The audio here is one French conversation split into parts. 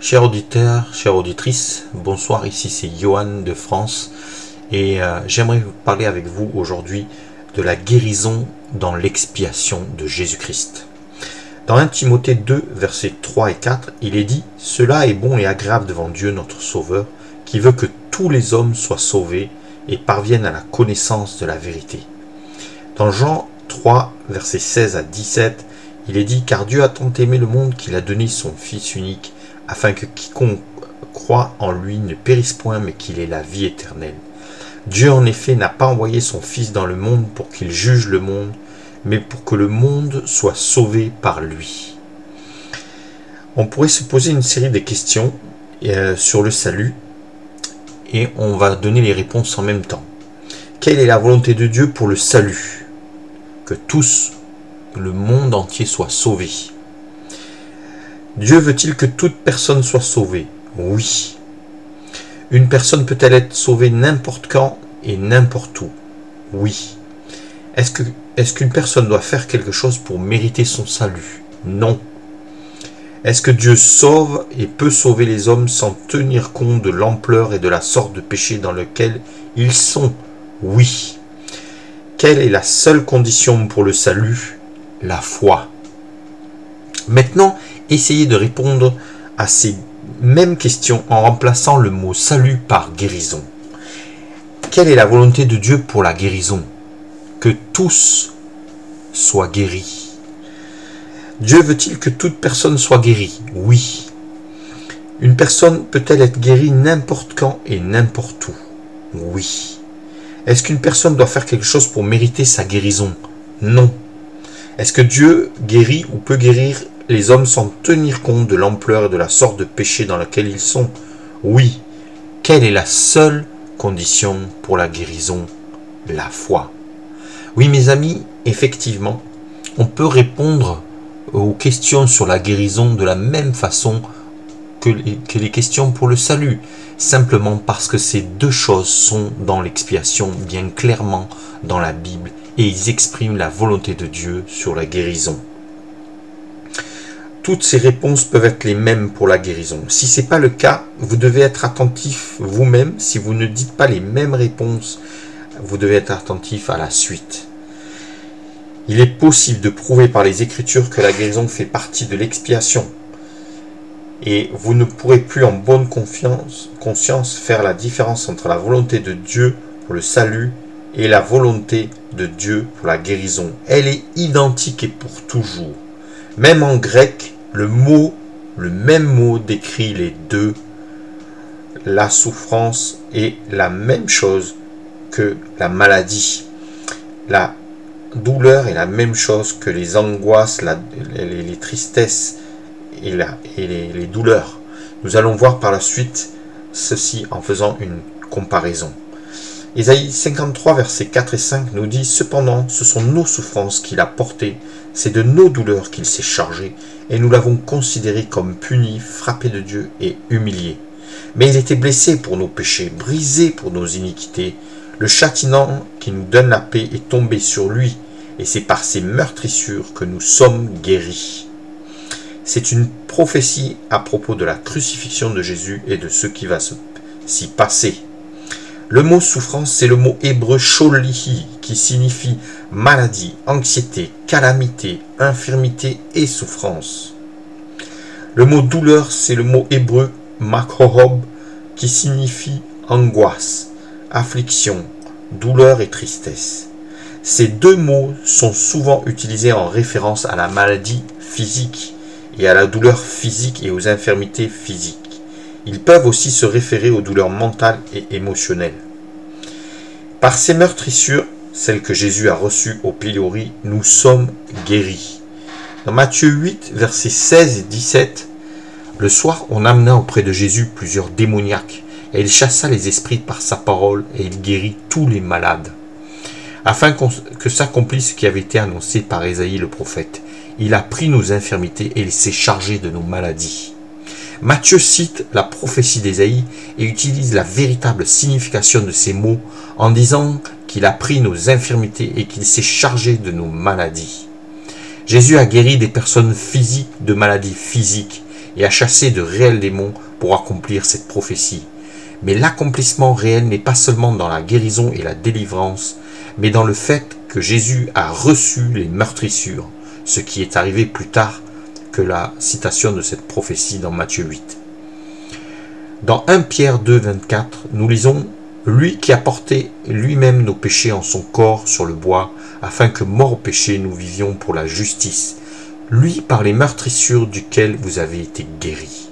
Chers auditeurs, chères auditrices, bonsoir, ici c'est Johan de France et euh, j'aimerais vous parler avec vous aujourd'hui de la guérison dans l'expiation de Jésus-Christ. Dans 1 Timothée 2, versets 3 et 4, il est dit Cela est bon et agréable devant Dieu notre Sauveur, qui veut que tous les hommes soient sauvés et parviennent à la connaissance de la vérité. Dans Jean 3, versets 16 à 17, il est dit Car Dieu a tant aimé le monde qu'il a donné son Fils unique, afin que quiconque croit en lui ne périsse point, mais qu'il ait la vie éternelle. Dieu en effet n'a pas envoyé son Fils dans le monde pour qu'il juge le monde, mais pour que le monde soit sauvé par lui. On pourrait se poser une série de questions euh, sur le salut, et on va donner les réponses en même temps. Quelle est la volonté de Dieu pour le salut? Que tous, le monde entier soit sauvé. Dieu veut-il que toute personne soit sauvée? Oui. Une personne peut-elle être sauvée n'importe quand et n'importe où? Oui. Est-ce qu'une personne doit faire quelque chose pour mériter son salut? Non. Est-ce que Dieu sauve et peut sauver les hommes sans tenir compte de l'ampleur et de la sorte de péché dans lequel ils sont? Oui. Quelle est la seule condition pour le salut? La foi. Maintenant, essayez de répondre à ces mêmes questions en remplaçant le mot salut par guérison. Quelle est la volonté de Dieu pour la guérison? Que tous soient guéris. Dieu veut-il que toute personne soit guérie? Oui. Une personne peut-elle être guérie n'importe quand et n'importe où? Oui. Est-ce qu'une personne doit faire quelque chose pour mériter sa guérison? Non. Est-ce que Dieu guérit ou peut guérir les hommes sans tenir compte de l'ampleur et de la sorte de péché dans laquelle ils sont Oui. Quelle est la seule condition pour la guérison? La foi. Oui mes amis, effectivement, on peut répondre aux questions sur la guérison de la même façon que les, questions pour le salut, simplement parce que ces deux choses sont dans l'expiation bien clairement dans la Bible et ils expriment la volonté de Dieu sur la guérison. Toutes ces réponses peuvent être les mêmes pour la guérison. Si ce n'est pas le cas, vous devez être attentif vous-même. Si vous ne dites pas les mêmes réponses, vous devez être attentif à la suite. Il est possible de prouver par les Écritures que la guérison fait partie de l'expiation. Et vous ne pourrez plus en bonne conscience faire la différence entre la volonté de Dieu pour le salut et la volonté de Dieu pour la guérison. Elle est identique et pour toujours. Même en grec, le mot, le même mot décrit les deux. La souffrance est la même chose que la maladie. La douleur est la même chose que les angoisses, les, tristesses et, les, douleurs. Nous allons voir par la suite ceci en faisant une comparaison. Ésaïe 53, versets 4 et 5 nous dit Cependant, ce sont nos souffrances qu'il a portées, c'est de nos douleurs qu'il s'est chargé, et nous l'avons considéré comme puni, frappé de Dieu et humilié. Mais il était blessé pour nos péchés, brisé pour nos iniquités. Le châtiment qui nous donne la paix est tombé sur lui, et c'est par ses meurtrissures que nous sommes guéris. C'est une prophétie à propos de la crucifixion de Jésus et de ce qui va s'y passer. Le mot souffrance, c'est le mot hébreu sholihi, qui signifie maladie, anxiété, calamité, infirmité et souffrance. Le mot douleur, c'est le mot hébreu makrohob, qui signifie angoisse, affliction, douleur et tristesse. Ces deux mots sont souvent utilisés en référence à la maladie physique et à la douleur physique et aux infirmités physiques. Ils peuvent aussi se référer aux douleurs mentales et émotionnelles. Par ces meurtrissures, celles que Jésus a reçues au pilori, nous sommes guéris. Dans Matthieu 8, versets 16 et 17, le soir, on amena auprès de Jésus plusieurs démoniaques et il chassa les esprits par sa parole, et il guérit tous les malades. Afin que s'accomplisse ce qui avait été annoncé par Ésaïe le prophète. Il a pris nos infirmités et il s'est chargé de nos maladies. Matthieu cite la prophétie d'Ésaïe et utilise la véritable signification de ces mots en disant qu'il a pris nos infirmités et qu'il s'est chargé de nos maladies. Jésus a guéri des personnes physiques de maladies physiques et à chasser de réels démons pour accomplir cette prophétie. Mais l'accomplissement réel n'est pas seulement dans la guérison et la délivrance, mais dans le fait que Jésus a reçu les meurtrissures, ce qui est arrivé plus tard que la citation de cette prophétie dans Matthieu 8. Dans 1 Pierre 2, 24, nous lisons Lui qui a porté lui-même nos péchés en son corps sur le bois, afin que mort au péché nous vivions pour la justice, lui par les meurtrissures duquel vous avez été guéris.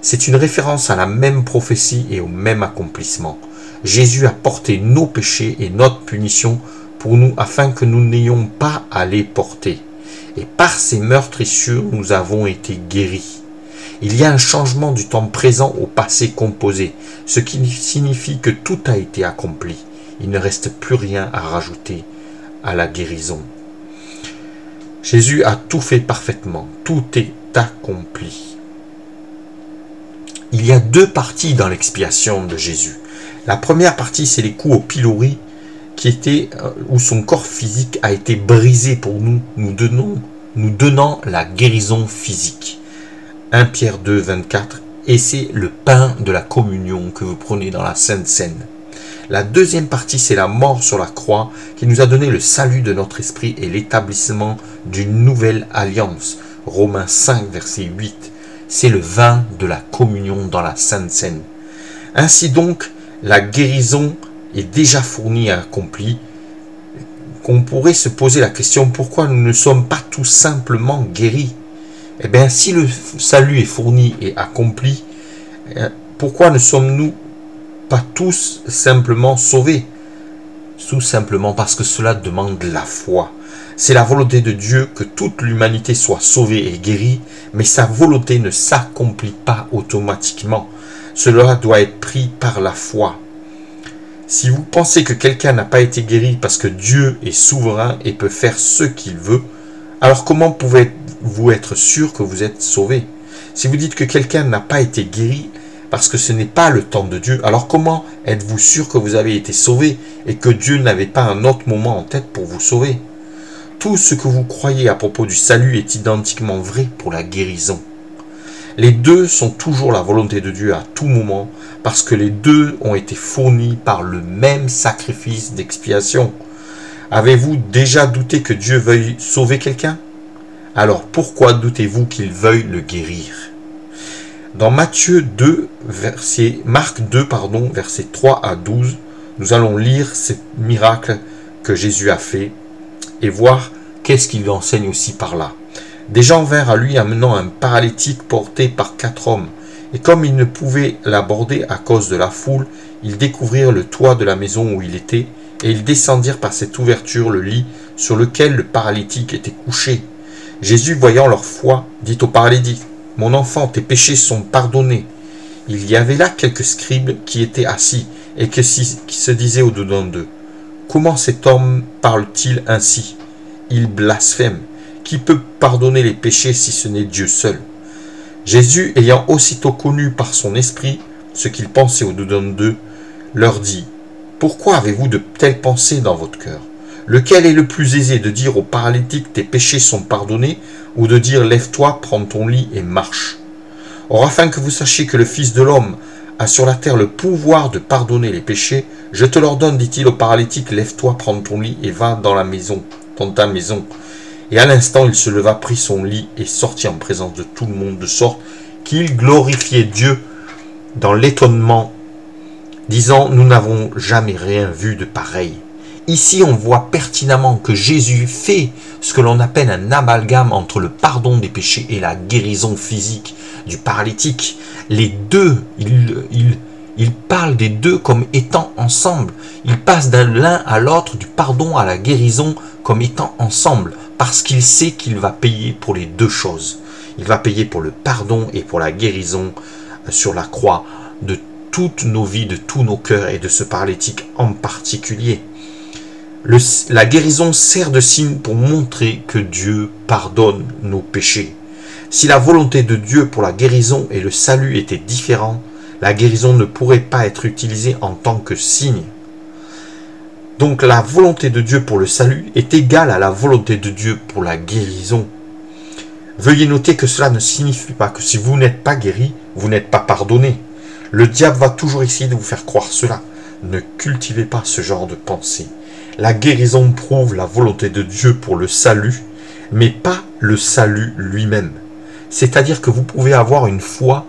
C'est une référence à la même prophétie et au même accomplissement. Jésus a porté nos péchés et notre punition pour nous afin que nous n'ayons pas à les porter. Et par ces meurtrissures, nous avons été guéris. Il y a un changement du temps présent au passé composé, ce qui signifie que tout a été accompli. Il ne reste plus rien à rajouter à la guérison. Jésus a tout fait parfaitement, tout est accompli. Il y a deux parties dans l'expiation de Jésus. La première partie, c'est les coups au pilori, qui était euh, où son corps physique a été brisé pour nous, nous nous donnant la guérison physique. 1 Pierre 2, 24, et c'est le pain de la communion que vous prenez dans la Sainte Seine. La deuxième partie, c'est la mort sur la croix qui nous a donné le salut de notre esprit et l'établissement d'une nouvelle alliance. Romains 5, verset 8. C'est le vin de la communion dans la Sainte Seine. Ainsi donc, la guérison est déjà fournie et accomplie. Qu'on pourrait se poser la question pourquoi nous ne sommes pas tout simplement guéris? Eh bien, si le salut est fourni et accompli, eh, pourquoi ne sommes-nous pas tous simplement sauvés? Tout simplement parce que cela demande la foi. C'est la volonté de Dieu que toute l'humanité soit sauvée et guérie, mais sa volonté ne s'accomplit pas automatiquement. Cela doit être pris par la foi. Si vous pensez que quelqu'un n'a pas été guéri parce que Dieu est souverain et peut faire ce qu'il veut, alors comment pouvez vous être sûr que vous êtes sauvé? Si vous dites que quelqu'un n'a pas été guéri parce que ce n'est pas le temps de Dieu, alors comment êtes-vous sûr que vous avez été sauvé et que Dieu n'avait pas un autre moment en tête pour vous sauver? Tout ce que vous croyez à propos du salut est identiquement vrai pour la guérison. Les deux sont toujours la volonté de Dieu à tout moment parce que les deux ont été fournis par le même sacrifice d'expiation. Avez-vous déjà douté que Dieu veuille sauver quelqu'un? Alors pourquoi doutez-vous qu'il veuille le guérir? Dans Matthieu 2, verset, Marc 2, pardon, versets 3 à 12, nous allons lire ce miracle que Jésus a fait et voir qu'est-ce qu'il enseigne aussi par là. Des gens vinrent à lui amenant un paralytique porté par quatre hommes. Et comme ils ne pouvaient l'aborder à cause de la foule, ils découvrirent le toit de la maison où il était, et ils descendirent par cette ouverture le lit sur lequel le paralytique était couché. Jésus, voyant leur foi, dit au paralytique, Mon enfant, tes péchés sont pardonnés. Il y avait là quelques scribes qui étaient assis et qui se disaient au-dedans d'eux, Comment cet homme parle-t-il ainsi? Il blasphème. Qui peut pardonner les péchés si ce n'est Dieu seul? Jésus, ayant aussitôt connu par son esprit ce qu'ils pensaient au-dedans d'eux, leur dit, Pourquoi avez-vous de telles pensées dans votre cœur? Lequel est le plus aisé de dire au paralytique tes péchés sont pardonnés ou de dire lève-toi, prends ton lit et marche? Or afin que vous sachiez que le Fils de l'homme a sur la terre le pouvoir de pardonner les péchés, je te l'ordonne, dit-il au paralytique, lève-toi, prends ton lit et va dans la maison, dans ta maison. Et à l'instant il se leva, prit son lit et sortit en présence de tout le monde, de sorte qu'il glorifiait Dieu dans l'étonnement, disant, nous n'avons jamais rien vu de pareil. Ici, on voit pertinemment que Jésus fait ce que l'on appelle un amalgame entre le pardon des péchés et la guérison physique du paralytique. Les deux, il, parle des deux comme étant ensemble. Il passe d'un l'un à l'autre, du pardon à la guérison comme étant ensemble, parce qu'il sait qu'il va payer pour les deux choses. Il va payer pour le pardon et pour la guérison sur la croix de toutes nos vies, de tous nos cœurs et de ce paralytique en particulier la guérison sert de signe pour montrer que Dieu pardonne nos péchés. Si la volonté de Dieu pour la guérison et le salut étaient différents, la guérison ne pourrait pas être utilisée en tant que signe. Donc la volonté de Dieu pour le salut est égale à la volonté de Dieu pour la guérison. Veuillez noter que cela ne signifie pas que si vous n'êtes pas guéri, vous n'êtes pas pardonné. Le diable va toujours essayer de vous faire croire cela. Ne cultivez pas ce genre de pensée. La guérison prouve la volonté de Dieu pour le salut, mais pas le salut lui-même. C'est-à-dire que vous pouvez avoir une foi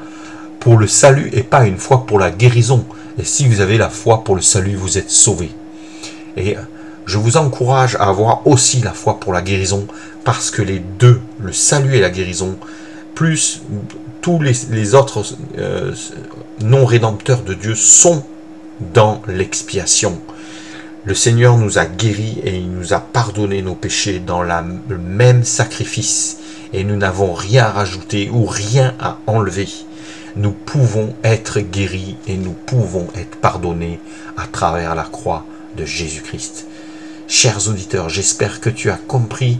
pour le salut et pas une foi pour la guérison. Et si vous avez la foi pour le salut, vous êtes sauvé. Et je vous encourage à avoir aussi la foi pour la guérison, parce que les deux, le salut et la guérison, plus tous les, autres euh, non-rédempteurs de Dieu sont dans l'expiation. Le Seigneur nous a guéris et il nous a pardonné nos péchés dans le même sacrifice et nous n'avons rien à rajouter ou rien à enlever. Nous pouvons être guéris et nous pouvons être pardonnés à travers la croix de Jésus-Christ. Chers auditeurs, j'espère que tu as compris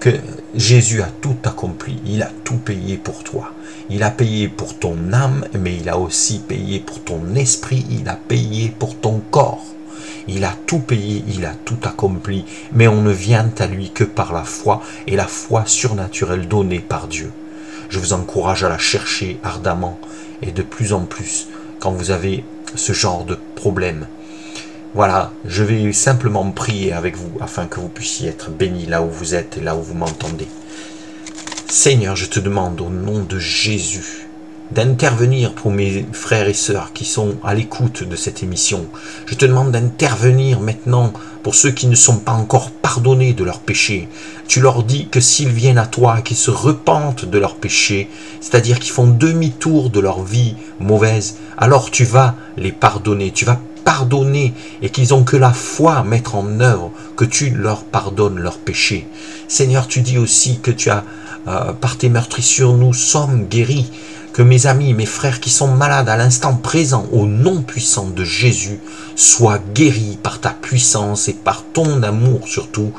que Jésus a tout accompli, il a tout payé pour toi. Il a payé pour ton âme, mais il a aussi payé pour ton esprit, il a payé pour ton corps. Il a tout payé, il a tout accompli, mais on ne vient à lui que par la foi et la foi surnaturelle donnée par Dieu. Je vous encourage à la chercher ardemment et de plus en plus quand vous avez ce genre de problème. Voilà, je vais simplement prier avec vous afin que vous puissiez être bénis là où vous êtes et là où vous m'entendez. Seigneur, je te demande au nom de Jésus d'intervenir pour mes frères et sœurs qui sont à l'écoute de cette émission. Je te demande d'intervenir maintenant pour ceux qui ne sont pas encore pardonnés de leurs péchés. Tu leur dis que s'ils viennent à toi, qu'ils se repentent de leurs péchés, c'est-à-dire qu'ils font demi-tour de leur vie mauvaise, alors tu vas les pardonner, tu vas pardonner et qu'ils ont que la foi à mettre en œuvre, que tu leur pardonnes leurs péchés. Seigneur, tu dis aussi que tu as euh, par tes meurtrissures, nous sommes guéris. Que mes amis, mes frères qui sont malades à l'instant présent, au nom puissant de Jésus, soient guéris par ta puissance et par ton amour surtout,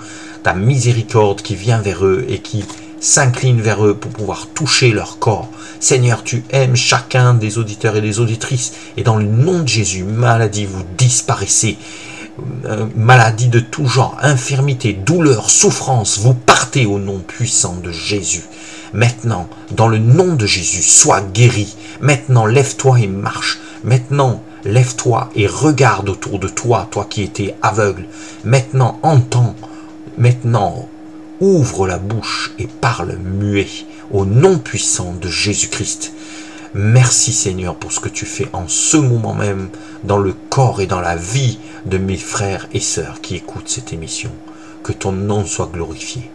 ta miséricorde qui vient vers eux et qui s'incline vers eux pour pouvoir toucher leur corps. Seigneur, tu aimes chacun des auditeurs et des auditrices, et dans le nom de Jésus, maladie, vous disparaissez. Euh, maladie de tout genre, infirmité, douleur, souffrance, vous partez au nom puissant de Jésus. Maintenant, dans le nom de Jésus, sois guéri. Maintenant, lève-toi et marche. Maintenant, lève-toi et regarde autour de toi, toi qui étais aveugle. Maintenant, entends. Maintenant, ouvre la bouche et parle muet au nom puissant de Jésus-Christ. Merci Seigneur pour ce que tu fais en ce moment même dans le corps et dans la vie de mes frères et sœurs qui écoutent cette émission. Que ton nom soit glorifié.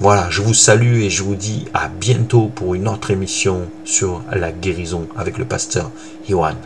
Voilà, je vous salue et je vous dis à bientôt pour une autre émission sur la guérison avec le pasteur Johan.